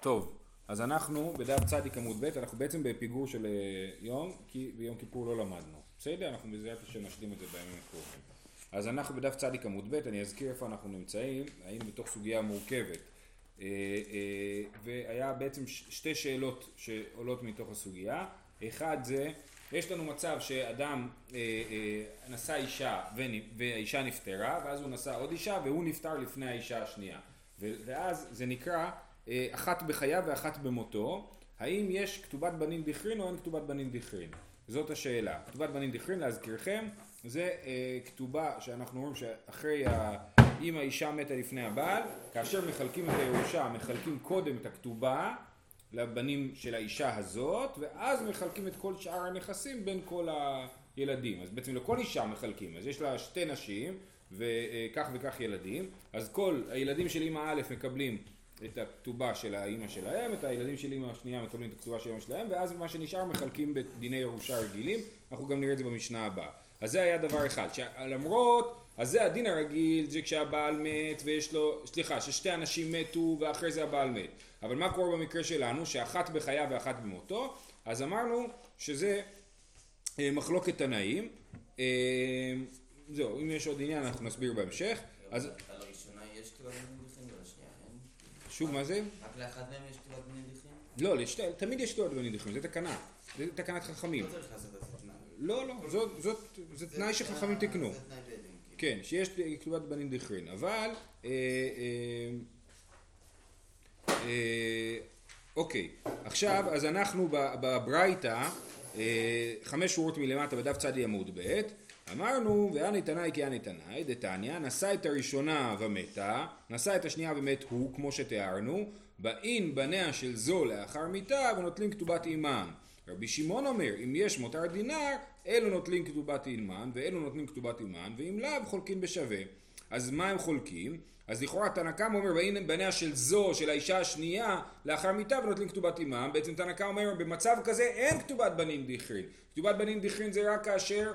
טוב, אז אנחנו בדף צדיק עמוד ב', אנחנו בעצם בפיגור של אה, יום, כי ביום כיפור לא למדנו. בסדר? אנחנו בעזרת השם נשלים את זה בימים הקרובים. אז אנחנו בדף צדיק עמוד ב', אני אזכיר איפה אנחנו נמצאים, היינו בתוך סוגיה מורכבת. אה, אה, והיה בעצם שתי שאלות שעולות מתוך הסוגיה. אחד זה, יש לנו מצב שאדם נשא אישה והאישה נפטרה, ואז הוא נשא עוד אישה והוא נפטר לפני האישה השנייה. ואז זה נקרא אחת בחייו ואחת במותו, האם יש כתובת בנין דיכרין או אין כתובת בנין דיכרין? זאת השאלה. כתובת בנין דיכרין, להזכירכם, זה אה, כתובה שאנחנו אומרים שאחרי, ה... אם האישה מתה לפני הבעל, כאשר מחלקים את הירושה, מחלקים קודם את הכתובה לבנים של האישה הזאת, ואז מחלקים את כל שאר הנכסים בין כל הילדים. אז בעצם לכל אישה מחלקים, אז יש לה שתי נשים וכך וכך ילדים, אז כל הילדים של אמא א' מקבלים את הכתובה של האימא שלהם, את הילדים של אימא השנייה מקבלים את הכתובה של האימא שלהם, ואז מה שנשאר מחלקים בדיני ירושה רגילים, אנחנו גם נראה את זה במשנה הבאה. אז זה היה דבר אחד, למרות, אז זה הדין הרגיל, זה כשהבעל מת ויש לו, סליחה, ששתי אנשים מתו ואחרי זה הבעל מת. אבל מה קורה במקרה שלנו, שאחת בחייו ואחת במותו, אז אמרנו שזה אה, מחלוקת תנאים. אה, זהו, אם יש עוד עניין אנחנו נסביר בהמשך. אז... שוב, מה זה? רק לאחד מהם יש כתובת בני דיחים? לא, לשתי, תמיד יש כתובת בני דיחים, זה תקנה. זה תקנת חכמים. לא צריך לעשות את זה. לא, לא, זאת, זאת, זה תנאי שחכמים תקנו. זה תנאי בדין. כן, שיש כתובת בנין דיכרין, אבל אה, אה, אה, אוקיי, עכשיו אז אנחנו בברייתא, אה, חמש שורות מלמטה בדף צדי עמוד ב', אמרנו ואני תנאי כי אני תנאי, דתניא, נשא את הראשונה ומתה, נשא את השנייה ומת הוא, כמו שתיארנו, באין בניה של זו לאחר מיתה ונוטלים כתובת אימם. רבי שמעון אומר, אם יש מותר דינר, אלו נוטלים כתובת אימן ואלו נוטלים כתובת אימן, ואם לאו חולקים בשווה. אז מה הם חולקים? אז לכאורה תנא קמא אומר באין בניה של זו, של האישה השנייה, לאחר מיתה ונוטלים כתובת אימם, בעצם תנא קמא אומר במצב כזה אין כתובת בנין דיכרין. כתובת בנין דיכרין זה רק כאשר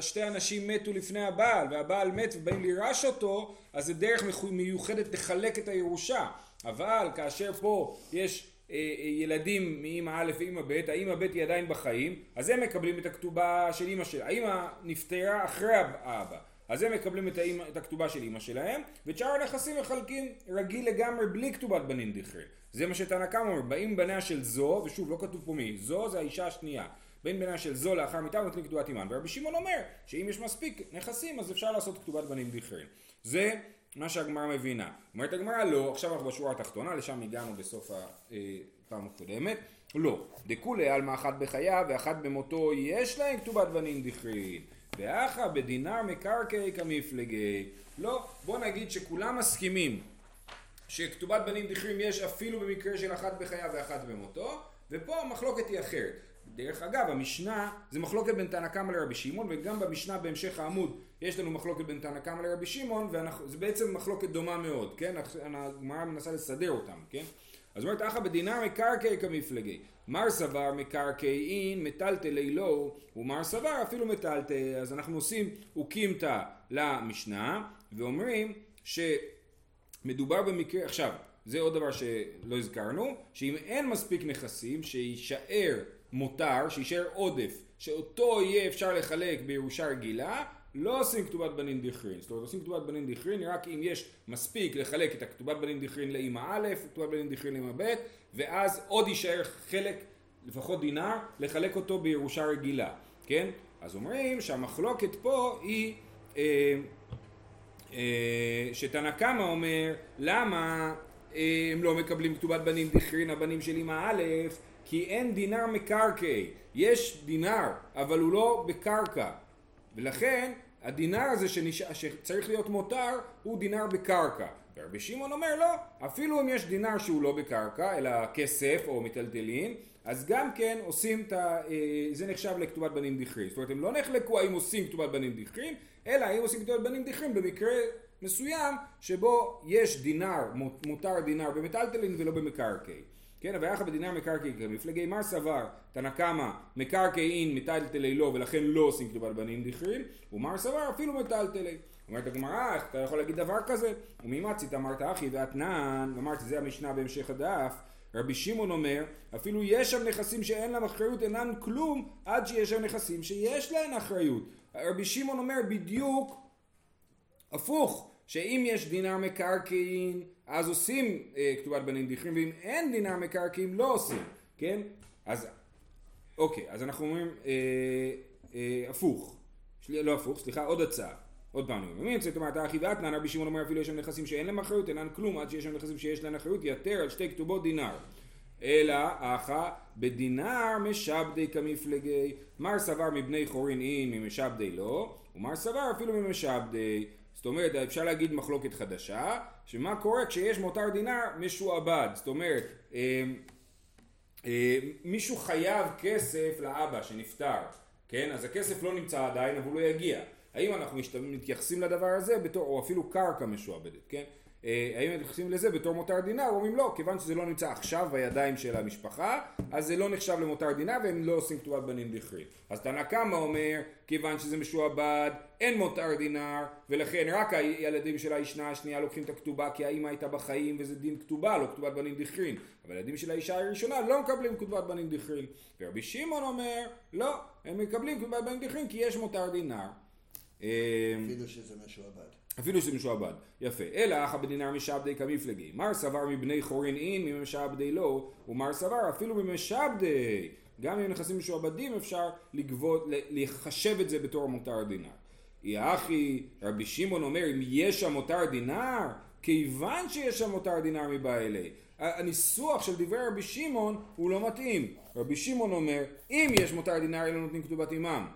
שתי אנשים מתו לפני הבעל והבעל מת ובאים לירש אותו אז זה דרך מיוחדת לחלק את הירושה אבל כאשר פה יש אה, אה, ילדים מאמא א' ואמא ב', האמא ב' היא עדיין בחיים, אז הם מקבלים את הכתובה של אמא שלה. האמא נפטרה אחרי האבא, אז הם מקבלים את, האמא, את הכתובה של אמא שלהם, ואת שאר הנכסים מחלקים רגיל לגמרי בלי כתובת בנין דיכרין. זה מה שתנא קמא אומר, באים בניה של זו, ושוב לא כתוב פה מי, זו זה האישה השנייה. בין בנה של זו לאחר מיתה ונותנים כתובת אימן. ורבי שמעון אומר שאם יש מספיק נכסים אז אפשר לעשות כתובת בנים דיכרין. זה מה שהגמרא מבינה. אומרת הגמרא לא, עכשיו אנחנו בשורה התחתונה, לשם הגענו בסוף הפעם הקודמת. לא, דכולי עלמא אחת בחייו ואחת במותו יש להם כתובת בנים דיכרין. ואחא בדינר מקרקעי כמפלגי. לא, בוא נגיד שכולם מסכימים שכתובת בנים דיכרין יש אפילו במקרה של אחת בחייו ואחת במותו, ופה המחלוקת היא אחרת. דרך אגב, המשנה זה מחלוקת בין תנא קמא לרבי שמעון, וגם במשנה בהמשך העמוד יש לנו מחלוקת בין תנא קמא לרבי שמעון, וזה בעצם מחלוקת דומה מאוד, כן? הגמרא מנסה לסדר אותם, כן? אז אומרת אחא בדינר מקרקעי כמפלגי. מר סבר מקרקעין מטלטלי לו, ומר סבר אפילו מטלטל. אז אנחנו עושים אוקימתא למשנה, ואומרים שמדובר במקרה, עכשיו, זה עוד דבר שלא הזכרנו, שאם אין מספיק נכסים, שיישאר מותר, שישאר עודף, שאותו יהיה אפשר לחלק בירושה רגילה, לא עושים כתובת בנין דיכרין. זאת אומרת, עושים כתובת בנין דיכרין רק אם יש מספיק לחלק את הכתובת בנין דיכרין לאמא א', כתובת בנין דיכרין לאמא ב', ואז עוד יישאר חלק, לפחות דינר, לחלק אותו בירושה רגילה, כן? אז אומרים שהמחלוקת פה היא אה, אה, שתנא קמא אומר למה אה, הם לא מקבלים כתובת בנין דיכרין הבנים של אמא א', כי אין דינר מקרקעי, יש דינר, אבל הוא לא בקרקע, ולכן הדינר הזה שנש... שצריך להיות מותר הוא דינר בקרקע. ורבי שמעון אומר לא, אפילו אם יש דינר שהוא לא בקרקע, אלא כסף או מטלטלין, אז גם כן עושים את ה... אה, זה נחשב לכתובת בנים דיכרין. זאת אומרת, הם לא נחלקו האם עושים כתובת בנים דיכרין, אלא האם עושים כתובת בנים דיכרין במקרה מסוים שבו יש דינר, מותר דינר במטלטלין ולא במקרקעי. כן, ויחד בדינר מקרקעין כמפלגי מר סבר, תנא קמא מקרקעין מטלטלי לו ולכן לא עושים כתובת בנים דכרין, ומר סבר אפילו מטלטלי. אומרת הגמרא, איך אתה יכול להגיד דבר כזה? וממצית אמרת אחי ואתנן, אמרתי זה המשנה בהמשך הדף, רבי שמעון אומר, אפילו יש שם נכסים שאין להם אחריות אינן כלום, עד שיש שם נכסים שיש להם אחריות. רבי שמעון אומר בדיוק הפוך, שאם יש דינר מקרקעין, אז עושים אה, כתובת בנים דכרים, ואם אין דינר מקרקעין, לא עושים, כן? אז, אוקיי, אז אנחנו אומרים אה, אה, הפוך, של, לא הפוך, סליחה, עוד הצעה. עוד פעם, אני אומר, מי ימצא תאמרת אחי ואתנן, רבי שמעון אומר אפילו יש שם נכסים שאין להם אחריות, אינן כלום, עד שיש שם נכסים שיש להם אחריות, יתר על שתי כתובות דינר. אלא אחא בדינר משבדי כמפלגי, מר סבר מבני חורין אין ממשבדי לא, ומר סבר אפילו ממשבדי. זאת אומרת, אפשר להגיד מחלוקת חדשה, שמה קורה כשיש מותר דינר משועבד. זאת אומרת, אה, אה, מישהו חייב כסף לאבא שנפטר, כן? אז הכסף לא נמצא עדיין, אבל הוא לא יגיע. האם אנחנו מתייחסים לדבר הזה בתור, או אפילו קרקע משועבדת, כן? אה, האם מתייחסים לזה בתור מותר דינר? אומרים לא, כיוון שזה לא נמצא עכשיו בידיים של המשפחה, אז זה לא נחשב למותר דינר והם לא עושים כתובת בנים דכרי. אז תנא קמא אומר, כיוון שזה משועבד, אין מותר דינר, ולכן רק הילדים של האישנה השנייה לוקחים את הכתובה כי האימא הייתה בחיים וזה דין כתובה, לא כתובת בנים דכרין. אבל הילדים של האישה הראשונה לא מקבלים כתובת בנים דכרין. ורבי שמעון אומר, לא, הם מקבלים כתובת בנים דכרין כי יש מותר דינר. אפילו שזה משועבד. אפילו שזה משועבד, יפה. אלא אחא בדינר משעבדי כמפלגי. מר סבר מבני חורין אין ממשעבדי לא, ומר סבר אפילו ממשעבדי. גם אם נכסים משועבדים אפשר לגבות, לחשב את זה בתור מותר דינר. יא אחי, רבי שמעון אומר, אם יש שם מותר דינר, כיוון שיש שם מותר דינר מבעלי. הניסוח של דברי רבי שמעון הוא לא מתאים. רבי שמעון אומר, אם יש מותר דינר, אלו נותנים כתובת עמם.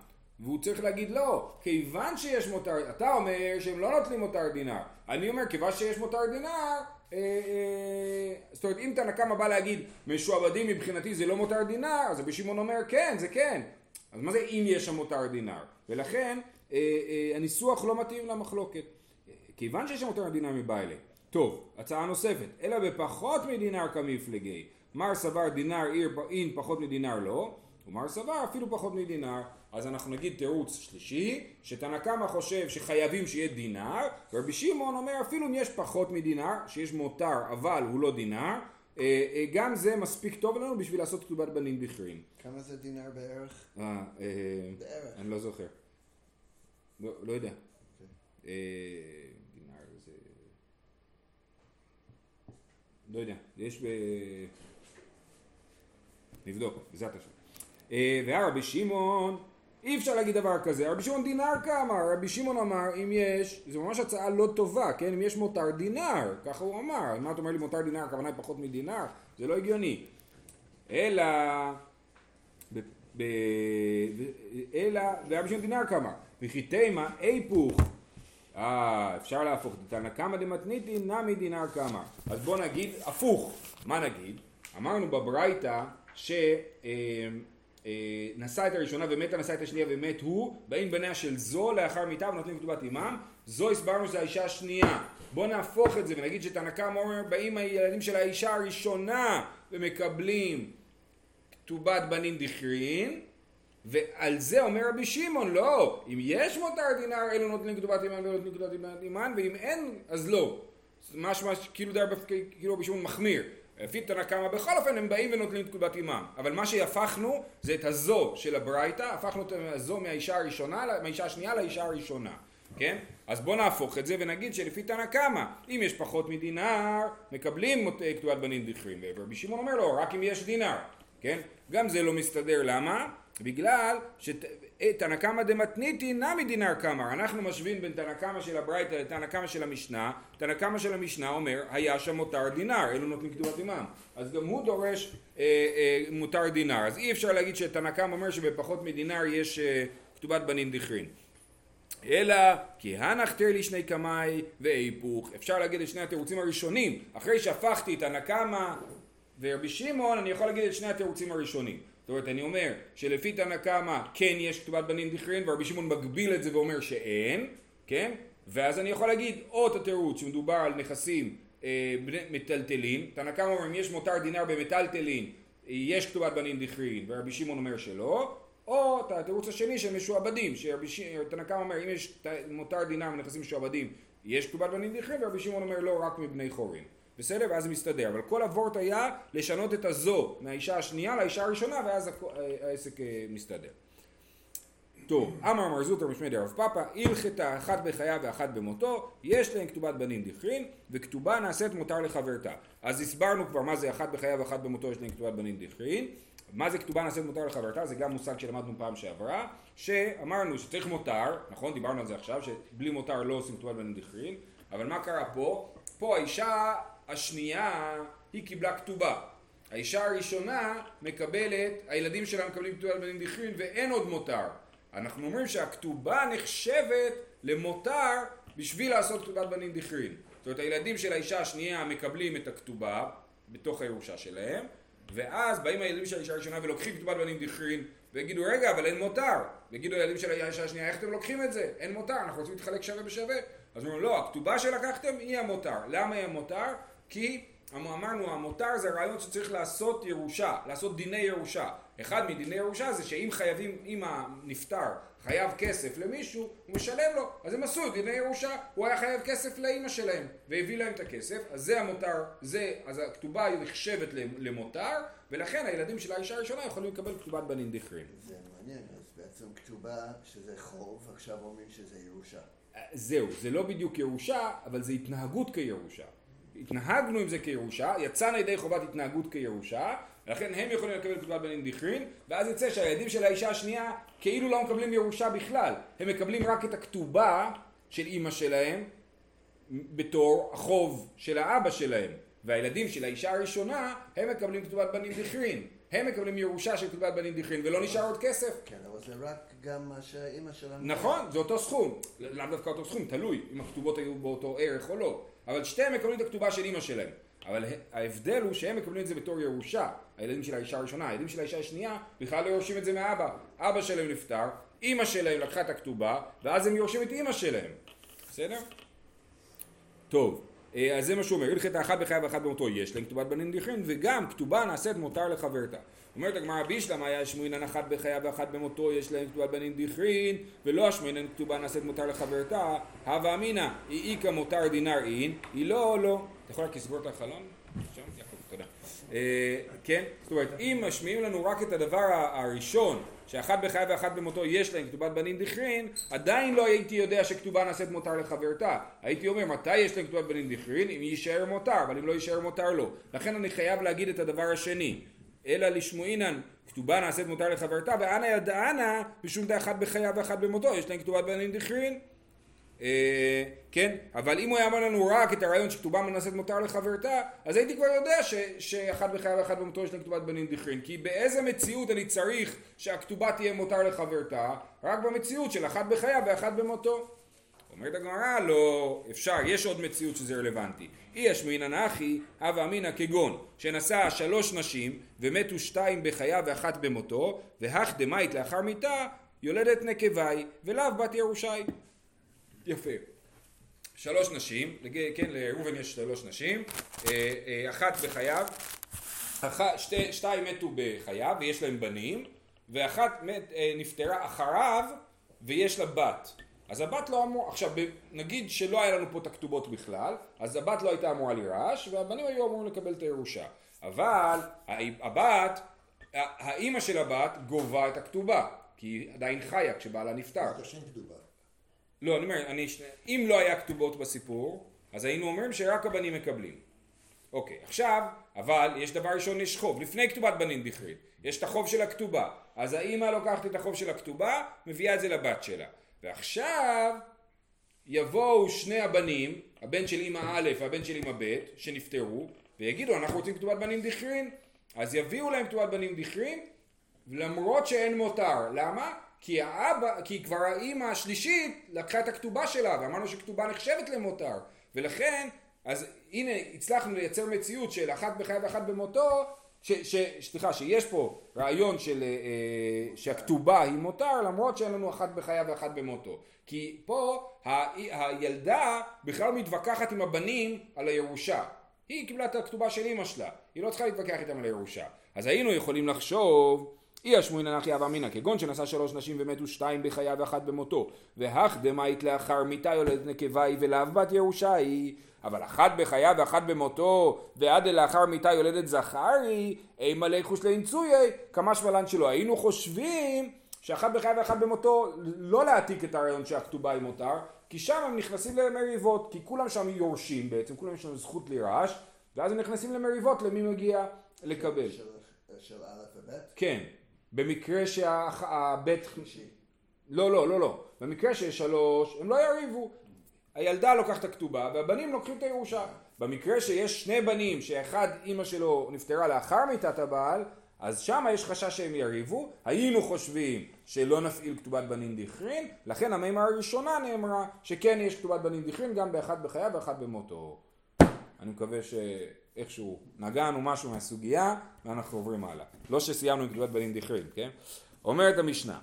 והוא צריך להגיד לא, כיוון שיש מותר, אתה אומר שהם לא נוטלים מותר דינר, אני אומר כיוון שיש מותר דינר, אה, אה, זאת אומרת אם תנא קמא בא להגיד משועבדים מבחינתי זה לא מותר דינר, אז רבי שמעון אומר כן, זה כן, אז מה זה אם יש שם מותר דינר? ולכן אה, הניסוח לא מתאים למחלוקת, כיוון שיש שם מותר דינר מבעלה. טוב, הצעה נוספת, אלא בפחות מדינר כמפלגי, מר סבר דינר אין פחות מדינר לא, ומר סבר אפילו פחות מדינר. אז אנחנו נגיד תירוץ שלישי, שתנא קמא חושב שחייבים שיהיה דינר, ורבי שמעון אומר אפילו אם יש פחות מדינר, שיש מותר אבל הוא לא דינר, אה, אה, גם זה מספיק טוב לנו בשביל לעשות כתובת בנים בכירים. כמה זה דינר בערך? אה, בערך. אני לא זוכר. לא, לא יודע. Okay. אוקיי. דינר זה... לא יודע. יש ב... נבדוק, בעזרת השם. והרבי שמעון אי אפשר להגיד דבר כזה, רבי שמעון דינר כמה, רבי שמעון אמר אם יש, זו ממש הצעה לא טובה, כן, אם יש מותר דינר, ככה הוא אמר, מה אתה אומר לי מותר דינר, הכוונה היא פחות מדינר, זה לא הגיוני, אלא, ב, ב, אלא, ורבי שמעון דינר כמה, וכי תימא איפוך, אה, אפשר להפוך, תנא קמא דמתניתי נמי דינר כמה, אז בוא נגיד הפוך, מה נגיד? אמרנו בברייתא ש... אה, נשא את הראשונה ומתה נשא את השנייה ומת הוא, באים בניה של זו לאחר מיתה ונותנים כתובת אימם, זו הסברנו שזה האישה השנייה. בואו נהפוך את זה ונגיד שתנא קמא אומר באים הילדים של האישה הראשונה ומקבלים כתובת בנים דכרין ועל זה אומר רבי שמעון לא, אם יש מותר דינר אלו נותנים כתובת אימן ולא נותנים כתובת אימן ואם אין אז לא. משמע כאילו כאילו רבי שמעון מחמיר לפי תנא קמא בכל אופן הם באים ונוטלים תקובת אימם אבל מה שהפכנו זה את הזו של הברייתא הפכנו את הזו מהאישה הראשונה מהאישה השנייה לאישה הראשונה כן? אז בוא נהפוך את זה ונגיד שלפי תנא קמא אם יש פחות מדינר מקבלים כתובת בנים דכרים ורבי שמעון אומר לו רק אם יש דינר כן? גם זה לא מסתדר למה? בגלל שתנא קמא דמתניתי נמי דינר קמא. אנחנו משווים בין תנא קמא של הברייתא לתנא קמא של המשנה. תנא קמא של המשנה אומר היה שם מותר דינר אלו נותנים כתובת אימם אז גם הוא דורש אה, אה, מותר דינר. אז אי אפשר להגיד שתנא קמא אומר שבפחות מדינר יש אה, כתובת בנים דכרין. אלא כי הנחתר לי שני קמאי והיפוך אפשר להגיד את שני התירוצים הראשונים. אחרי שהפכתי את תנא קמא ורבי שמעון אני יכול להגיד את שני התירוצים הראשונים. זאת אומרת, אני אומר שלפי תנא קמא כן יש כתובת בנים דכרין, ורבי שמעון מגביל את זה ואומר שאין, כן? ואז אני יכול להגיד את התירוץ שמדובר על נכסים אה, מטלטלין, תנא קמא אומר אם יש מותר דינר במטלטלין יש כתובת בנין דכרין ורבי שמעון אומר שלא. או את התירוץ השני שהם משועבדים, שתנא קמא אומר אם יש מותר דינר מנכסים משועבדים יש כתובת בנין דכרין ורבי שמעון אומר לא רק מבני חורין בסדר? ואז זה מסתדר. אבל כל הוורט היה לשנות את הזו מהאישה השנייה לאישה הראשונה ואז העסק אה, מסתדר. טוב, אמר מר זוטר משמי דרב פאפא, הלכתה אחת בחייו ואחת במותו, יש להם כתובת בנין דכרין, וכתובה נעשית מותר לחברתה. אז הסברנו כבר מה זה אחת בחייו ואחת במותו, יש להם כתובת בנין דכרין. מה זה כתובה נעשית מותר לחברתה? זה גם מושג שלמדנו פעם שעברה, שאמרנו שצריך מותר, נכון? דיברנו על זה עכשיו, שבלי מותר לא עושים כתובת בנין דכרין, אבל מה קרה פה? פה האישה השנייה היא קיבלה כתובה. האישה הראשונה מקבלת, הילדים שלה מקבלים כתובת בנין דכרין ואין עוד מותר. אנחנו אומרים שהכתובה נחשבת למותר בשביל לעשות כתובת בנין דכרין. זאת אומרת הילדים של האישה השנייה מקבלים את הכתובה בתוך הירושה שלהם ואז באים הילדים של האישה הראשונה ולוקחים כתובת בנין דכרין ויגידו רגע אבל אין מותר ויגידו הילדים של האישה השנייה איך אתם לוקחים את זה? אין מותר אנחנו רוצים להתחלק שווה בשווה אז אומרים לא הכתובה שלקחתם היא המותר למה היא המותר? כי אמרנו המותר זה רעיון שצריך לעשות ירושה לעשות דיני ירושה אחד מדיני ירושה זה שאם חייבים, אם הנפטר חייב כסף למישהו, הוא משלם לו, אז הם עשו דיני ירושה, הוא היה חייב כסף לאימא שלהם, והביא להם את הכסף, אז זה המותר, זה, אז הכתובה היא נחשבת למותר, ולכן הילדים של האישה הראשונה יכולים לקבל כתובת בנין דכרין. זה מעניין, אז בעצם כתובה שזה חוב, עכשיו אומרים שזה ירושה. זהו, זה לא בדיוק ירושה, אבל זה התנהגות כירושה. התנהגנו עם זה כירושה, יצאנו ידי חובת התנהגות כירושה, לכן הם יכולים לקבל כתובת בנין דכרין, ואז יצא שהילדים של האישה השנייה כאילו לא מקבלים ירושה בכלל, הם מקבלים רק את הכתובה של אימא שלהם בתור החוב של האבא שלהם, והילדים של האישה הראשונה הם מקבלים כתובת בנין דכרין, הם מקבלים ירושה של כתובת בנין דכרין ולא נשאר עוד כסף. כן, אבל זה רק גם מה שהאימא שלהם... נכון, זה אותו סכום, לאו דווקא אותו סכום, תלוי אם הכתובות היו באותו ערך או לא, אבל שתיהם מקבלים את הכתובה של אימא שלהם. אבל ההבדל הוא שהם מקבלים את זה בתור ירושה, הילדים של האישה הראשונה, הילדים של האישה השנייה בכלל לא יורשים את זה מאבא, אבא שלהם נפטר, אימא שלהם לקחה את הכתובה, ואז הם יורשים את אימא שלהם, בסדר? טוב, אה, אז זה מה שהוא אומר, הלכת האחת בחייו ואחת במותו יש להם כתובת בנין דכרין, וגם כתובה נעשית מותר לחברתה. אומרת הגמרא בישלמה היה שמואינן אחת בחייו ואחת במותו יש להם כתובת בנין דכרין ולא השמואינן כתובה נעשית מותר לחברתה הווה אמינא היא איכא מותר דינר אין היא לא לא. אתה יכול רק לסגור את החלון? אה, כן? זאת אומרת אם משמיעים לנו רק את הדבר הראשון שאחת בחייו ואחת במותו יש להם כתובת בנין דכרין עדיין לא הייתי יודע שכתובה נעשית מותר לחברתה. הייתי אומר מתי יש להם כתובת בנין דכרין? אם יישאר מותר אבל אם לא יישאר מותר לא. לכן אני חייב להגיד את הדבר השני אלא לשמועינן כתובה נעשית מותר לחברתה ואנא ידענה משום דאחת בחייו ואחת במותו יש להם כתובת בנין דכרין. אה, כן אבל אם הוא היה אומר לנו רק את הרעיון שכתובה נעשית מותר לחברתה אז הייתי כבר יודע ש, שאחת בחייו ואחת במותו יש להם כתובת בנין דכרין. כי באיזה מציאות אני צריך שהכתובה תהיה מותר לחברתה? רק במציאות של אחת בחייו ואחת במותו אומרת הגמרא לא אפשר יש עוד מציאות שזה רלוונטי. אי אשמינן אחי הווה אמינא כגון שנשא שלוש נשים ומתו שתיים בחייו ואחת במותו והך דמית לאחר מיתה יולדת נקבי ולאו בת ירושי. יפה. שלוש נשים, כן לראובן יש שלוש נשים אה, אה, אחת בחייו אחת, שתי, שתיים מתו בחייו ויש להם בנים ואחת מת, אה, נפטרה אחריו ויש לה בת אז הבת לא אמור, עכשיו נגיד שלא היה לנו פה את הכתובות בכלל, אז הבת לא הייתה אמורה לירש, והבנים היו אמורים לקבל את הירושה. אבל הבת, האימא של הבת גובה את הכתובה, כי היא עדיין חיה כשבעלה נפטר. לא, אני אומר, אני, אם לא היה כתובות בסיפור, אז היינו אומרים שרק הבנים מקבלים. אוקיי, עכשיו, אבל יש דבר ראשון, יש חוב, לפני כתובת בנים בכרית, יש את החוב של הכתובה, אז האימא לוקחת את החוב של הכתובה, מביאה את זה לבת שלה. ועכשיו יבואו שני הבנים, הבן של אמא א' והבן של אמא ב', שנפטרו, ויגידו אנחנו רוצים כתובת בנים דכרין, אז יביאו להם כתובת בנים דכרין, למרות שאין מותר. למה? כי האבא, כי כבר האימא השלישית לקחה את הכתובה שלה, ואמרנו שכתובה נחשבת למותר, ולכן, אז הנה הצלחנו לייצר מציאות של אחת בחייו ואחת במותו, סליחה, שיש פה רעיון של, אה, שהכתובה היא מותר למרות שאין לנו אחת בחייו ואחת במותו. כי פה ה, הילדה בכלל מתווכחת עם הבנים על הירושה. היא קיבלה את הכתובה של אמא שלה, היא לא צריכה להתווכח איתם על הירושה. אז היינו יכולים לחשוב אי השמואין אנכי אב אמינא, כגון שנשא שלוש נשים ומתו שתיים בחייו ואחת במותו, והך דמאית לאחר מיתה יולדת נקבה היא ולאו בת ירושה היא, אבל אחת בחייו ואחת במותו, ועד לאחר מיתה יולדת זכר היא, אימה ליחוש לאינצויי, כמה שמלן שלו. היינו חושבים שאחת בחייו ואחת במותו, לא להעתיק את הרעיון שהכתובה היא מותר, כי שם הם נכנסים למריבות, כי כולם שם יורשים בעצם, כולם יש להם זכות לירש, ואז הם נכנסים למריבות למי מגיע לקבל. של, של א' וב'? כן. במקרה שהבית... לא, לא, לא, לא. במקרה שיש שלוש, הם לא יריבו. הילדה לוקחת הכתובה והבנים לוקחים את הירושה. במקרה שיש שני בנים שאחד אימא שלו נפטרה לאחר מיתת הבעל, אז שם יש חשש שהם יריבו. היינו חושבים שלא נפעיל כתובת בנים דיכרין, לכן המימה הראשונה נאמרה שכן יש כתובת בנים דיכרין גם באחד בחייו ואחד במותו. אני מקווה ש... איכשהו נגענו משהו מהסוגיה ואנחנו עוברים הלאה. לא שסיימנו עם כתובת בנים דיכרין, כן? אומרת המשנה,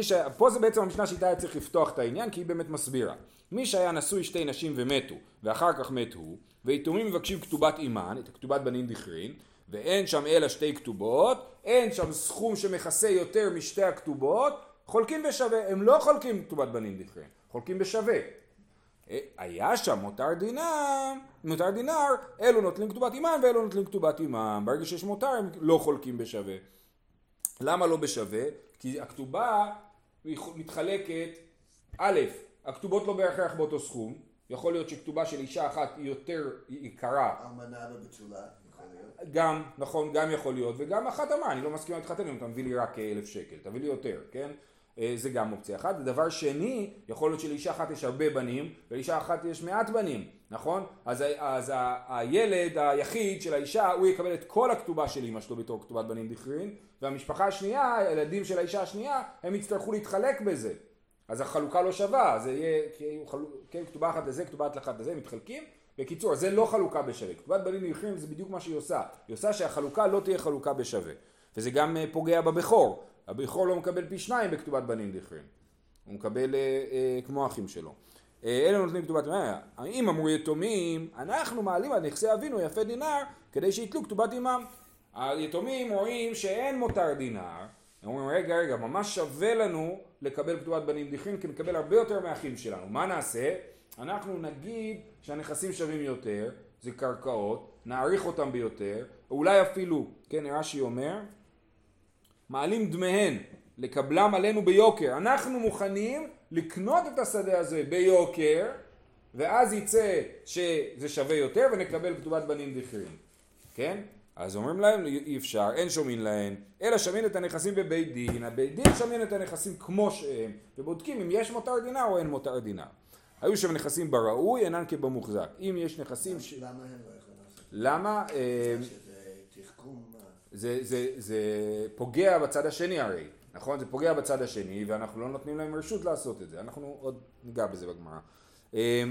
ש... פה זה בעצם המשנה שאיתה היה צריך לפתוח את העניין כי היא באמת מסבירה. מי שהיה נשוי שתי נשים ומתו ואחר כך מת הוא ויתומים מבקשים כתובת אימן, את כתובת בנים דיכרין ואין שם אלא שתי כתובות, אין שם סכום שמכסה יותר משתי הכתובות, חולקים בשווה, הם לא חולקים כתובת בנים דיכרין, חולקים בשווה. היה שם מותר דינר, מותר דינר, אלו נוטלים כתובת אימם ואלו נוטלים כתובת אימם. ברגע שיש מותר הם לא חולקים בשווה. למה לא בשווה? כי הכתובה מתחלקת, א', הכתובות לא בהכרח באותו סכום, יכול להיות שכתובה של אישה אחת היא יותר יקרה. אמנה יכול להיות. גם, נכון, גם יכול להיות, וגם אחת אמרה, אני לא מסכימה להתחתן אם אתה מביא לי רק אלף שקל, תביא לי יותר, כן? אה, זה גם אופציה אחת. ודבר שני, יכול להיות שלאישה אחת יש הרבה בנים, ולאישה אחת יש מעט בנים, נכון? אז, אז ה, הילד היחיד של האישה, הוא יקבל את כל הכתובה של אמא שלו בתור כתובת בנים דכרין, והמשפחה השנייה, הילדים של האישה השנייה, הם יצטרכו להתחלק בזה. אז החלוקה לא שווה, זה יהיה כן, כתובה אחת לזה, כתובה אחת לזה, מתחלקים. בקיצור, זה לא חלוקה בשווה. כתובת בנים דכרין זה בדיוק מה שהיא עושה. היא עושה שהחלוקה לא תהיה חלוקה בשווה. וזה גם אה, פוגע בבכור. הבכור לא מקבל פי שניים בכתובת בנים דכרין. הוא מקבל אה, אה, כמו אחים שלו. אה, אלה נותנים כתובת בנים. אם אמרו יתומים, אנחנו מעלים על נכסי אבינו יפה דינר כדי שיתלו כתובת עמם. היתומים רואים שאין מותר דינר. הם אומרים רגע רגע ממש שווה לנו לקבל כתובת בנים דכרין כי נקבל הרבה יותר מהאחים שלנו. מה נעשה? אנחנו נגיד שהנכסים שווים יותר, זה קרקעות, נעריך אותם ביותר, אולי אפילו, כן רש"י אומר מעלים דמיהן, לקבלם עלינו ביוקר. אנחנו מוכנים לקנות את השדה הזה ביוקר, ואז יצא שזה שווה יותר ונקבל כתובת בנים דכרין. כן? אז אומרים להם אי אפשר, אין שומעים להן, אלא שומעים את הנכסים בבית דין, הבית דין שומעים את הנכסים כמו שהם, ובודקים אם יש מותר דינר או אין מותר דינר. היו שם נכסים בראוי, אינן כבמוחזק. אם יש נכסים ש... למה הם לא יכולים לעשות? למה? זה, זה, זה פוגע בצד השני הרי, נכון? זה פוגע בצד השני ואנחנו לא נותנים להם רשות לעשות את זה, אנחנו עוד ניגע בזה בגמרא. אה,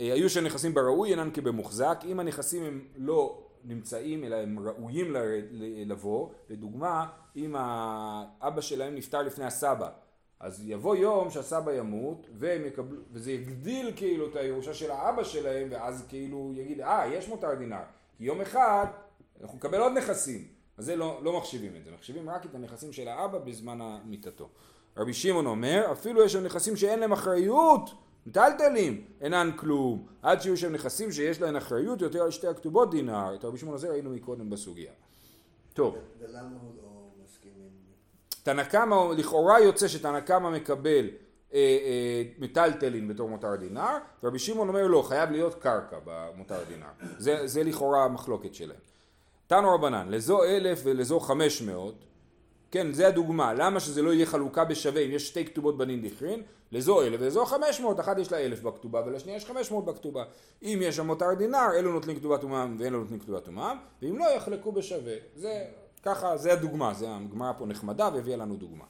אה, היו שנכסים בראוי אינן כבמוחזק, אם הנכסים הם לא נמצאים אלא הם ראויים לבוא, לדוגמה אם האבא שלהם נפטר לפני הסבא אז יבוא יום שהסבא ימות והם יקבלו, וזה יגדיל כאילו את הירושה של האבא שלהם ואז כאילו יגיד אה יש מותר דינר כי יום אחד אנחנו נקבל עוד נכסים אז זה לא, לא מחשיבים את זה, מחשיבים רק את הנכסים של האבא בזמן מיתתו. רבי שמעון אומר, אפילו יש שם נכסים שאין להם אחריות, מטלטלים, אינן כלום, עד שיהיו שם נכסים שיש להם אחריות יותר על שתי הכתובות דינר, את רבי שמעון הזה ראינו מקודם בסוגיה. טוב. ולמה הוא לא מסכים עם... תנא קמא, לכאורה יוצא שתנא קמא מקבל אה, אה, מטלטלין בתור מותר דינר, ורבי שמעון אומר לא, חייב להיות קרקע במותר דינר. זה, זה לכאורה המחלוקת שלהם. תנו רבנן, לזו אלף ולזו חמש מאות, כן, זה הדוגמה, למה שזה לא יהיה חלוקה בשווה? אם יש שתי כתובות בנין דכרין, לזו אלף ולזו חמש מאות, אחת יש לה אלף בכתובה ולשנייה יש חמש מאות בכתובה. אם יש שם מותר דינר, אלו נוטלים כתובת אומם ואלו נוטלים כתובת אומם, ואם לא יחלקו בשווה. זה, ככה, זה הדוגמה, זה הגמרא פה נחמדה והביאה לנו דוגמה.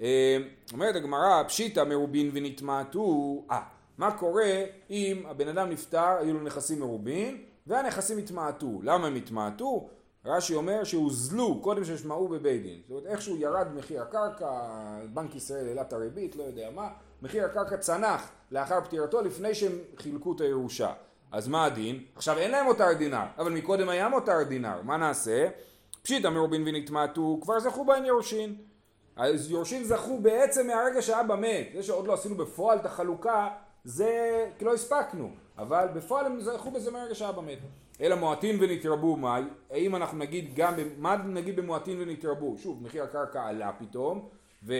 אה, אומרת הגמרא, פשיטא מרובין ונתמעטו, אה, מה קורה אם הבן אדם נפטר, היו לו נכסים מרובין, והנכסים התמעטו. למה הם התמעטו? רש"י אומר שהוזלו קודם ששמעו בבית דין. זאת אומרת איכשהו ירד מחיר הקרקע, בנק ישראל העלה את הריבית, לא יודע מה, מחיר הקרקע צנח לאחר פטירתו לפני שהם חילקו את הירושה. אז מה הדין? עכשיו אין להם מותר דינר, אבל מקודם היה מותר דינר, מה נעשה? פשיטא מרובין ונתמעטו, כבר זכו בהן יורשין. אז יורשין זכו בעצם מהרגע שאבא מת, זה שעוד לא עשינו בפועל את החלוקה, זה כי לא הספקנו, אבל בפועל הם זכו בזה מהרגע שאבא מת. אלא מועטין ונתרבו מאי, האם אנחנו נגיד גם, מה נגיד במועטין ונתרבו? שוב, מחיר הקרקע עלה פתאום, ו...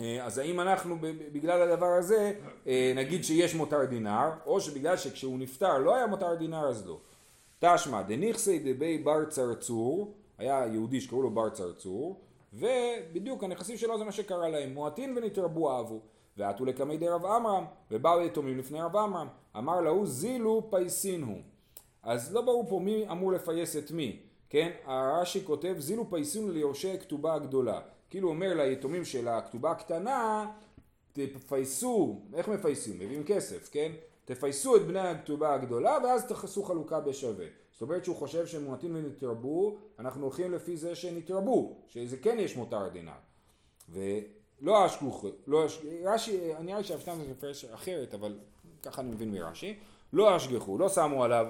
אה, אז האם אנחנו בגלל הדבר הזה אה, נגיד שיש מותר דינר, או שבגלל שכשהוא נפטר לא היה מותר דינר אז לא. תשמע דניכסי דבי בר צרצור, היה יהודי שקראו לו בר צרצור, ובדיוק הנכסים שלו זה מה שקרה להם, מועטין ונתרבו אהבו. ועטו לקמי די רב עמרם, ובאו יתומים לפני רב עמרם, אמר להו זילו פייסין הוא. אז לא ברור פה מי אמור לפייס את מי, כן? הרש"י כותב זילו פייסין ליורשי הכתובה הגדולה. כאילו אומר ליתומים של הכתובה הקטנה, תפייסו, איך מפייסים? מביאים כסף, כן? תפייסו את בני הכתובה הגדולה ואז תעשו חלוקה בשווה. זאת אומרת שהוא חושב שהם מועטים ונתרבו, אנחנו הולכים לפי זה שנתרבו, שזה כן יש מותר דינר. ולא אשכוך, לא אש... רש"י, נראה לי שאפתן מפרש אחרת, אבל ככה אני מבין מרש"י, לא אשגחו, לא שמו עליו,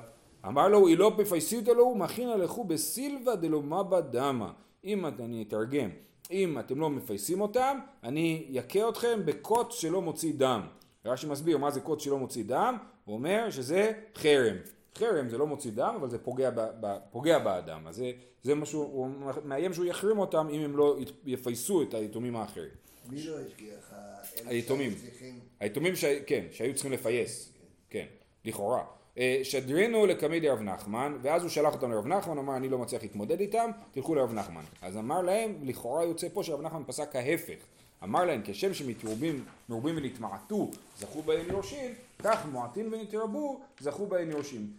אמר לו, אילו פפייסיתו לו, מכינה לכו בסילבה דלא מבא דמה. אם אני אתרגם, אם אתם לא מפייסים אותם, אני אכה אתכם בקוץ שלא מוציא דם. רש"י מסביר מה זה קוץ שלא מוציא דם, הוא אומר שזה חרם. חרם זה לא מוציא דם, אבל זה פוגע, ב, ב, פוגע באדם. אז זה, זה משהו, הוא מאיים שהוא יחרים אותם אם הם לא יפייסו את היתומים האחרים. מי לא השגיח? היתומים. היתומים. כן, שהיו צריכים לפייס. כן, לכאורה. אה, שדרנו לקמידי רב נחמן, ואז הוא שלח אותם לרב נחמן, אמר אני לא מצליח להתמודד איתם, תלכו לרב נחמן. אז אמר להם, לכאורה יוצא פה שרב נחמן פסק ההפך. אמר להם, כשם שמתרובים מרובים ונתמעטו, זכו בהם יורשים, כך מועטין ונתרבו, זכו בהם יורשים.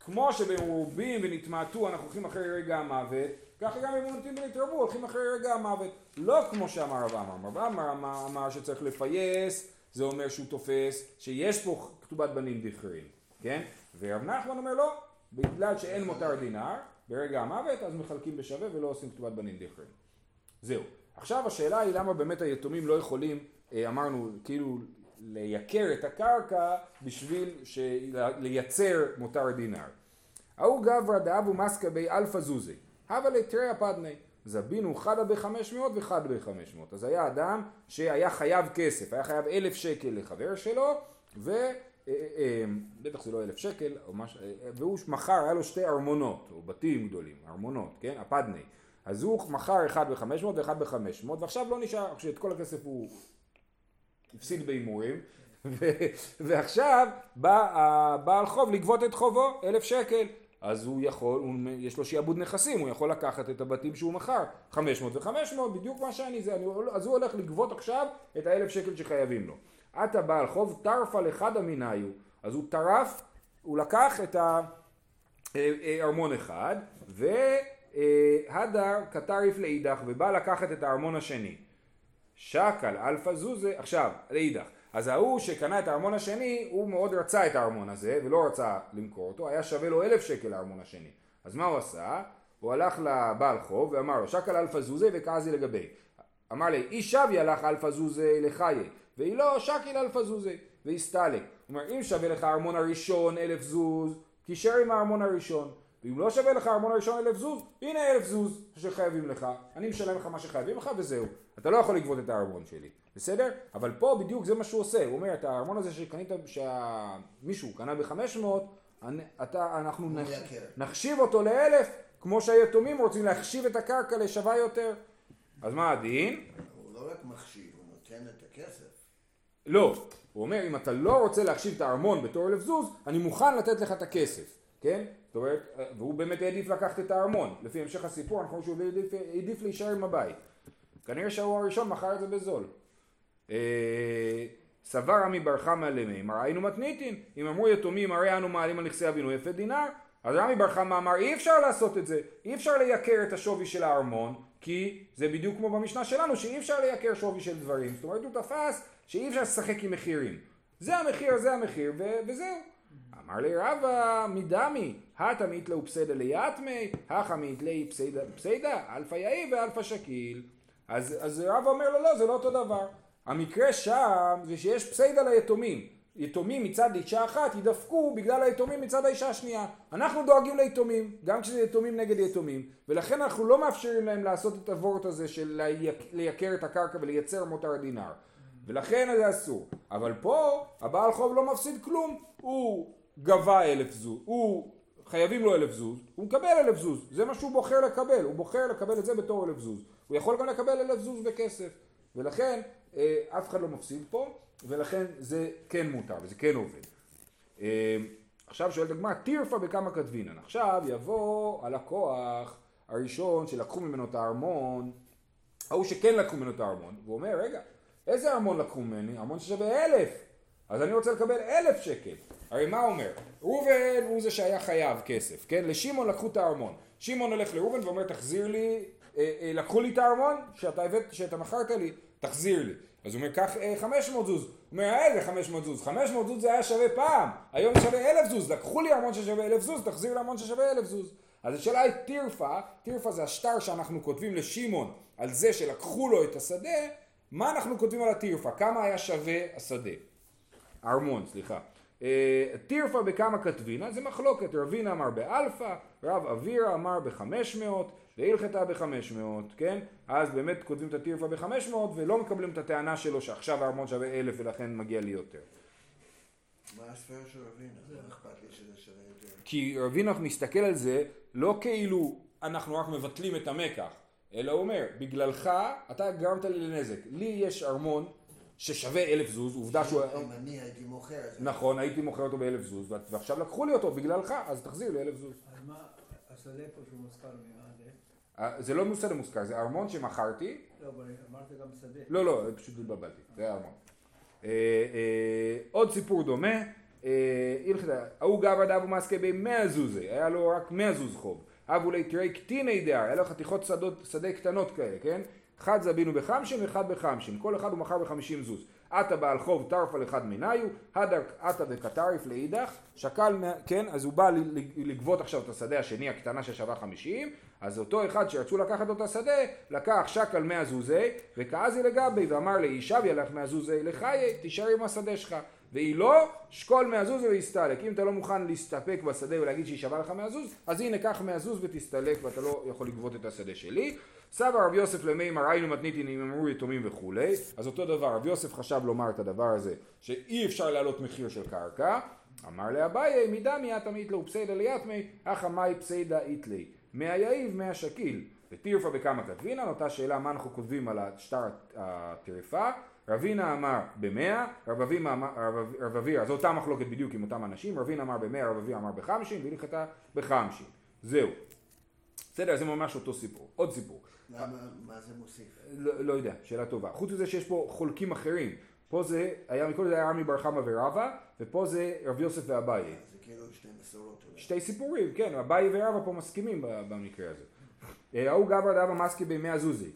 כמו שבמרובים ונתמעטו אנחנו הולכים אחרי רגע המוות, ככה גם במועטין ונתרבו הולכים אחרי רגע המוות. לא כמו שאמר רב עמר, רב עמר אמר, שצריך לפייס, זה אומר שהוא תופס שיש פה כתובת בנים דכרין. כן? ורב נחמן אומר לא, בגלל שאין מותר דינר, ברגע המוות אז מחלקים בשווה ולא עושים כתובת בנין דיכרין. זהו. עכשיו השאלה היא למה באמת היתומים לא יכולים, אה, אמרנו, כאילו לייקר את הקרקע בשביל לייצר מותר דינר. ההוא גברא דהוו מסקי ביה אלפא זוזי, הוו ליה תרי אפדני. זבנינהו חדא בחמש מאות וחדא בחמש מאות. אז היה אדם שהיה חייב כסף, היה חייב אלף שקל לחבר שלו, ו... אה, אה, אה, בטח זה לא אלף שקל, והוא מכר, היה לו שתי ארמונות, או בתים גדולים, ארמונות, כן, אפדני. אז הוא מכר אחד בחמש מאות ואחד בחמש מאות, ועכשיו לא נשאר, שאת כל הכסף הוא הפסיד בהימורים, ועכשיו בא הבעל חוב לגבות את חובו, אלף שקל. אז הוא יכול, הוא, יש לו שיעבוד נכסים, הוא יכול לקחת את הבתים שהוא מכר, 500 ו-500, בדיוק מה שאני זה, אני, אז הוא הולך לגבות עכשיו את האלף שקל שחייבים לו. עתה בעל חוב טרפה לחד אמיניו, אז הוא טרף, הוא לקח את הארמון אחד, והדר כתריף לאידך, ובא לקחת את הארמון השני. שקל אלפא זוזי, עכשיו, לאידך. אז ההוא שקנה את הארמון השני, הוא מאוד רצה את הארמון הזה, ולא רצה למכור אותו, היה שווה לו אלף שקל הארמון השני. אז מה הוא עשה? הוא הלך לבעל חוב ואמר לו, שקל אלפא זוזי וקאזיל לגביה. אמר ליה, אי שוויא לך אלפא זוזי לחיי. ואי לא שקיל אלפא זוזי, ואיסתלק. הוא אומר, אם שווה לך הארמון הראשון אלף זוז, תישאר עם הארמון הראשון. ואם לא שווה לך הארמון הראשון אלף זוז, הנה אלף זוז שחייבים לך. אני משלם לך מה שחייבים לך וזהו. אתה לא יכול לגבות את הארמון שלי. בסדר? אבל פה בדיוק זה מה שהוא עושה. הוא אומר, את הארמון הזה שקנית, שמישהו קנה בחמש מאות, אנחנו נח... נחשיב אותו לאלף, כמו שהיתומים רוצים להחשיב את הקרקע לשווה יותר. אז מה הדין? הוא לא רק מחשיב, הוא נותן את הכסף. לא, הוא אומר אם אתה לא רוצה להחשיב את הארמון בתור אלף זוז, אני מוכן לתת לך את הכסף, כן? זאת אומרת, והוא באמת העדיף לקחת את הארמון, לפי המשך הסיפור אנחנו רואים שהוא העדיף, העדיף להישאר עם הבית. כנראה שההוא הראשון מכר את זה בזול. אה, סבר עמי בר חמא למימר היינו מתניתין אם אמרו יתומים הרי אנו מעלים על נכסי אבינו יפה דינר אז רמי בר חמא אמר אי אפשר לעשות את זה אי אפשר לייקר את השווי של הארמון כי זה בדיוק כמו במשנה שלנו שאי אפשר לייקר שווי של דברים זאת אומרת הוא תפס שאי אפשר לשחק עם מחירים. זה המחיר, זה המחיר, ו- וזהו. אמר לי רבא מדמי, התמית לו פסדה ליתמי, החמית לי פסידא, אלפא יהיב ואלפא שקיל. אז, אז רבא אומר לו לא, זה לא אותו דבר. המקרה שם זה שיש פסידא ליתומים. יתומים מצד אישה אחת יידפקו בגלל היתומים מצד האישה השנייה. אנחנו דואגים ליתומים, גם כשזה יתומים נגד יתומים, ולכן אנחנו לא מאפשרים להם לעשות את הוורט הזה של לייקר את הקרקע ולייצר מותר דינר. ולכן זה אסור. אבל פה הבעל חוב לא מפסיד כלום, הוא גבה אלף זוז, הוא חייבים לו אלף זוז, הוא מקבל אלף זוז, זה מה שהוא בוחר לקבל, הוא בוחר לקבל את זה בתור אלף זוז. הוא יכול גם לקבל אלף זוז בכסף, ולכן אה, אף אחד לא מפסיד פה. ולכן זה כן מותר וזה כן עובד. אה, עכשיו שואלת הגמרא, טירפה בכמה כתבינן. עכשיו יבוא הלקוח הראשון שלקחו ממנו את הארמון, ההוא שכן לקחו ממנו את הארמון, והוא אומר, רגע, איזה ארמון לקחו ממני? ארמון ששווה אלף. אז אני רוצה לקבל אלף שקל. הרי מה אומר? ראובן הוא זה שהיה חייב כסף, כן? לשמעון לקחו את הארמון. שמעון הולך לראובן ואומר, תחזיר לי, אה, אה, לקחו לי את הארמון שאתה, הבאת, שאתה מכרת לי, תחזיר לי. אז הוא אומר, קח 500 זוז. הוא אומר, איזה 500 זוז? 500 זוז זה היה שווה פעם, היום שווה 1,000 זוז. לקחו לי ארמון ששווה 1,000 זוז, תחזיר לארמון ששווה 1,000 זוז. אז השאלה היא טירפה, טירפה זה השטר שאנחנו כותבים לשמעון על זה שלקחו לו את השדה, מה אנחנו כותבים על הטירפה? כמה היה שווה השדה? ארמון, סליחה. טירפה אה, בכמה כתבינה, זה מחלוקת, רבינה אמר באלפא, רב אבירה אמר בחמש מאות, והלכתה בחמש מאות, כן? אז באמת כותבים את הטירפה בחמש מאות ולא מקבלים את הטענה שלו שעכשיו הארמון שווה אלף ולכן מגיע לי יותר. מה הספירה של רבינה? לא אכפת לי שזה שווה יותר. כי רבינה מסתכל על זה לא כאילו אנחנו רק מבטלים את המקח, אלא הוא אומר, בגללך אתה גרמת לי לנזק. לי יש ארמון ששווה אלף זוז, עובדה שהוא... אם אני הייתי מוכר את זה. נכון, הייתי מוכר אותו באלף זוז, ועכשיו לקחו לי אותו בגללך, אז תחזיר לי אלף זוז. אז מה, השדה פה שהוא מוזכר ממה זה? אה, זה לא שדה מוזכר, זה ארמון שמכרתי. לא, אבל אמרת גם שדה. לא, לא, פשוט התבלבלתי, זה ארמון. אה, אה, עוד סיפור דומה, ההוא גבר דאבו מסקי במאה זוזי, היה לו רק מאה זוז חוב. אבו ליתרי קטיני דייר, היה לו חתיכות שדה קטנות כאלה, כן? חדא זבנינהו בחמשין וחדא בחמשין, כל אחד הוא מכר בחמישים זוז. אתא בעל חוב טרפה לחדא מינייהו, אתא וקטריף לאידך, שקל, כן, אז הוא בא לגבות עכשיו את השדה השני הקטנה ששווה חמישים, אז אותו אחד שרצו לקחת אותו שדה, לקח שקל מאה זוזי, וקאזיל לגביה, ואמר ליה אי שוויא לך מאה זוזי לחיי, תישאר עם השדה שלך. ואי לא, שקול מאה זוזי ואיסתלק. אם אתה לא מוכן להסתפק בשדה ולהגיד שהיא שווה לך מאה זוז, אז הנה קח מאה זוז ותסתלק ואתה לא יכול לגבות את השדה שלי. סבר רב יוסף למימר היינו מתניתין אם אמרו יתומים וכולי, אז אותו דבר, רב יוסף חשב לומר את הדבר הזה, שאי אפשר להעלות מחיר של קרקע, אמר לאביי מדמי התמית לו פסיידא ליתמי, אך המאי פסיידא איתלי, מהיאיב מהשקיל, וטירפה בכמה כתבינן, אותה שאלה מה אנחנו כותבים על השטר הטרפא, רבינא אמר במאה, רב עוירא, זו אותה מחלוקת בדיוק עם אותם אנשים, רבינא אמר במאה, רב עוירא אמר בחמשין, והלכתא בחמשין, זהו. בסדר, זה ממש אותו סיפור. עוד סיפור. למה, מה זה מוסיף? לא, לא יודע, שאלה טובה. חוץ מזה שיש פה חולקים אחרים. פה זה, היה מקודם זה היה רמי בר חמא ורבא, ופה זה רב יוסף ואביי. זה כאילו שתי מסורות. שתי סיפורים, כן, אביי ורבא פה מסכימים במקרה הזה. אה, ההוא גברא דהוו מסקי ביה מאה זוזי.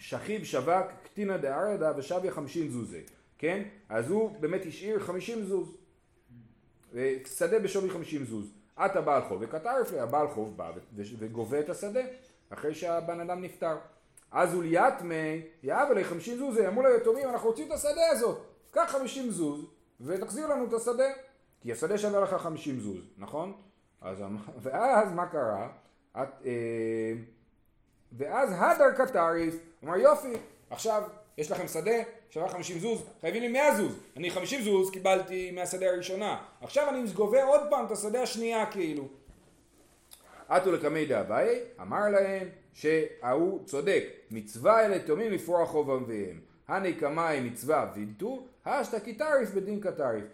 שכיב שבק קטינא דארעא דשויא חמשין זוזי, כן? אז הוא באמת השאיר חמישים זוז. שדה בשווי חמישים זוז. את הבעל חוב לי, הבעל חוב בא וגובה את השדה אחרי שהבן אדם נפטר. אז הוא ליאטמי, יאב אלי חמישים זוז, אמרו ליתומים, אנחנו רוצים את השדה הזאת. קח חמישים זוז ותחזיר לנו את השדה. כי השדה שווה לך חמישים זוז, נכון? אז, ואז מה קרה? את, אה, ואז הדר קטריס, אמר יופי, עכשיו יש לכם שדה, שווה 50 זוז, חייבים לי 100 זוז. אני 50 זוז קיבלתי מהשדה הראשונה. עכשיו אני גובה עוד פעם את השדה השנייה כאילו. עטו לקמי דאביי, אמר להם שההוא צודק, מצווה אלה תומים לפרוע חוב אביהם. הני קמאי מצווה וילתו, השתא קיטריף בדין קטריף.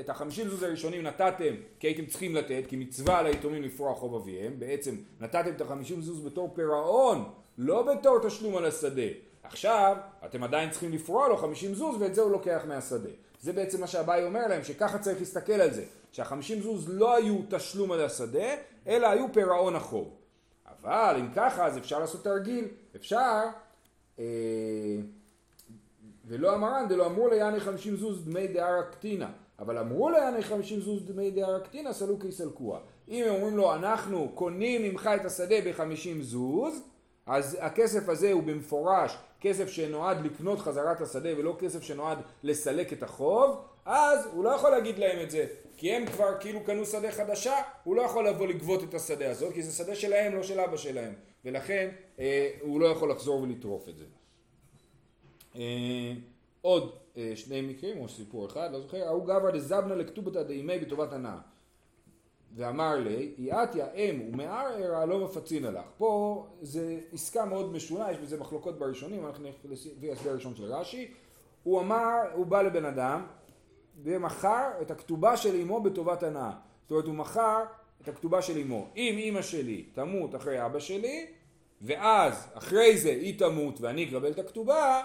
את, החמישים זוז הראשונים נתתם כי הייתם צריכים לתת, כי מצווה על היתומים לפרוע חוב אביהם, בעצם נתתם את החמישים זוז בתור פירעון, לא בתור תשלום על השדה. עכשיו אתם עדיין צריכים לפרוע לו חמישים זוז ואת זה הוא לוקח מהשדה. זה בעצם מה שהבאי אומר להם, שככה צריך להסתכל על זה, שהחמישים זוז לא היו תשלום על השדה, אלא היו פירעון החוב. אבל אם ככה אז אפשר לעשות תרגיל, אפשר אה, ולא המרן דלא אמרו ליעני חמישים זוז דמי דהרה קטינה. אבל אמרו לעני חמישים זוז דמי דייר קטינא סלוקי סלקוה. אם הם אומרים לו אנחנו קונים ממך את השדה בחמישים זוז, אז הכסף הזה הוא במפורש כסף שנועד לקנות חזרת השדה ולא כסף שנועד לסלק את החוב, אז הוא לא יכול להגיד להם את זה, כי הם כבר כאילו קנו שדה חדשה, הוא לא יכול לבוא לגבות את השדה הזאת, כי זה שדה שלהם, לא של אבא שלהם, ולכן אה, הוא לא יכול לחזור ולטרוף את זה. אה, עוד אה, שני מקרים, או סיפור אחד, לא זוכר, ההוא גברא דזבנה לכתובתא דאימי בטובת הנאה. ואמר לי, יעתיה אם ומערערה לא מפצין לך. פה זה עסקה מאוד משונה, יש בזה מחלוקות בראשונים, אנחנו נלך לפי ההסבר הראשון של רש"י. הוא אמר, הוא בא לבן אדם ומכר את הכתובה של אמו בטובת הנאה. זאת אומרת, הוא מכר את הכתובה של אמו. אם אימא שלי תמות אחרי אבא שלי, ואז אחרי זה היא תמות ואני אקבל את הכתובה,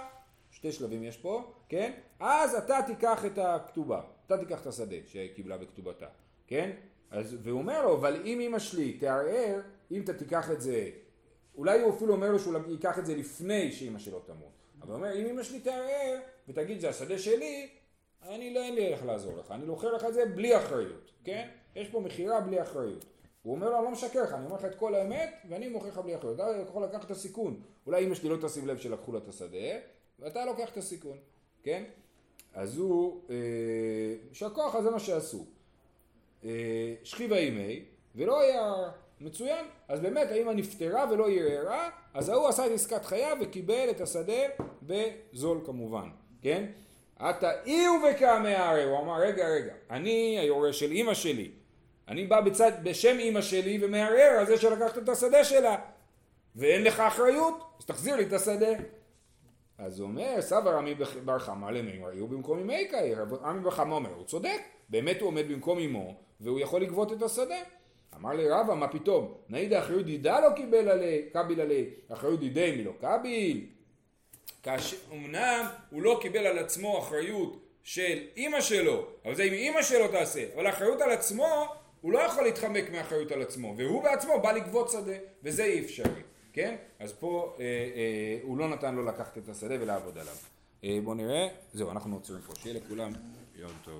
שתי שלבים יש פה, כן? אז אתה תיקח את הכתובה, אתה תיקח את השדה שקיבלה בכתובתה, כן? אז, והוא אומר לו, אבל אם אמא שלי תערער, אם אתה תיקח את זה, אולי הוא אפילו אומר לו שהוא ייקח את זה לפני שאמא שלו תמות. אבל הוא אומר, אם אמא שלי תערער ותגיד זה השדה שלי, אני לא אין לי איך לעזור לך, אני לוקח לך את זה בלי אחריות, כן? יש פה מכירה בלי אחריות. הוא אומר לו, אני לא משקר לך, אני אומר לך את כל האמת, ואני מוכר לך בלי אחריות. אתה יכול לקחת את הסיכון. אולי אמא שלי לא תשים לב שלקחו לה את השדה, ואתה לוקח את הסיכון, כן? אז הוא, יישר אה, כוח, אז זה מה שעשו. אה, שכיבה אימי, ולא היה מצוין. אז באמת האמא נפטרה ולא ערערה, אז ההוא עשה את עסקת חייו וקיבל את השדה בזול כמובן, כן? עתה אי ובקעמי הרי, הוא אמר רגע רגע, אני היורש של אימא שלי, אני בא בצד, בשם אימא שלי ומערער על זה שלקחת את השדה שלה ואין לך אחריות, אז תחזיר לי את השדה. אז הוא אומר, סבא רמי בר חמא למימר, יהיו במקום אמי קאי, רמי בר חמא אומר, הוא צודק, באמת הוא עומד במקום אמו, והוא יכול לגבות את השדה. אמר לי רבא, מה פתאום? נעידה אחריות דידה לא קיבל עלי, קביל עלי, אחריות דידי מי לא קביל. כאשר אמנם הוא לא קיבל על עצמו אחריות של אימא שלו, אבל זה אם אימא שלו תעשה, אבל האחריות על עצמו, הוא לא יכול להתחמק מאחריות על עצמו, והוא בעצמו בא לגבות שדה, וזה אי אפשרי, כן? אז פה אה, אה, הוא לא נתן לו לקחת את השדה ולעבוד עליו. אה, בואו נראה, זהו, אנחנו עוצרים פה, שיהיה לכולם יום טוב.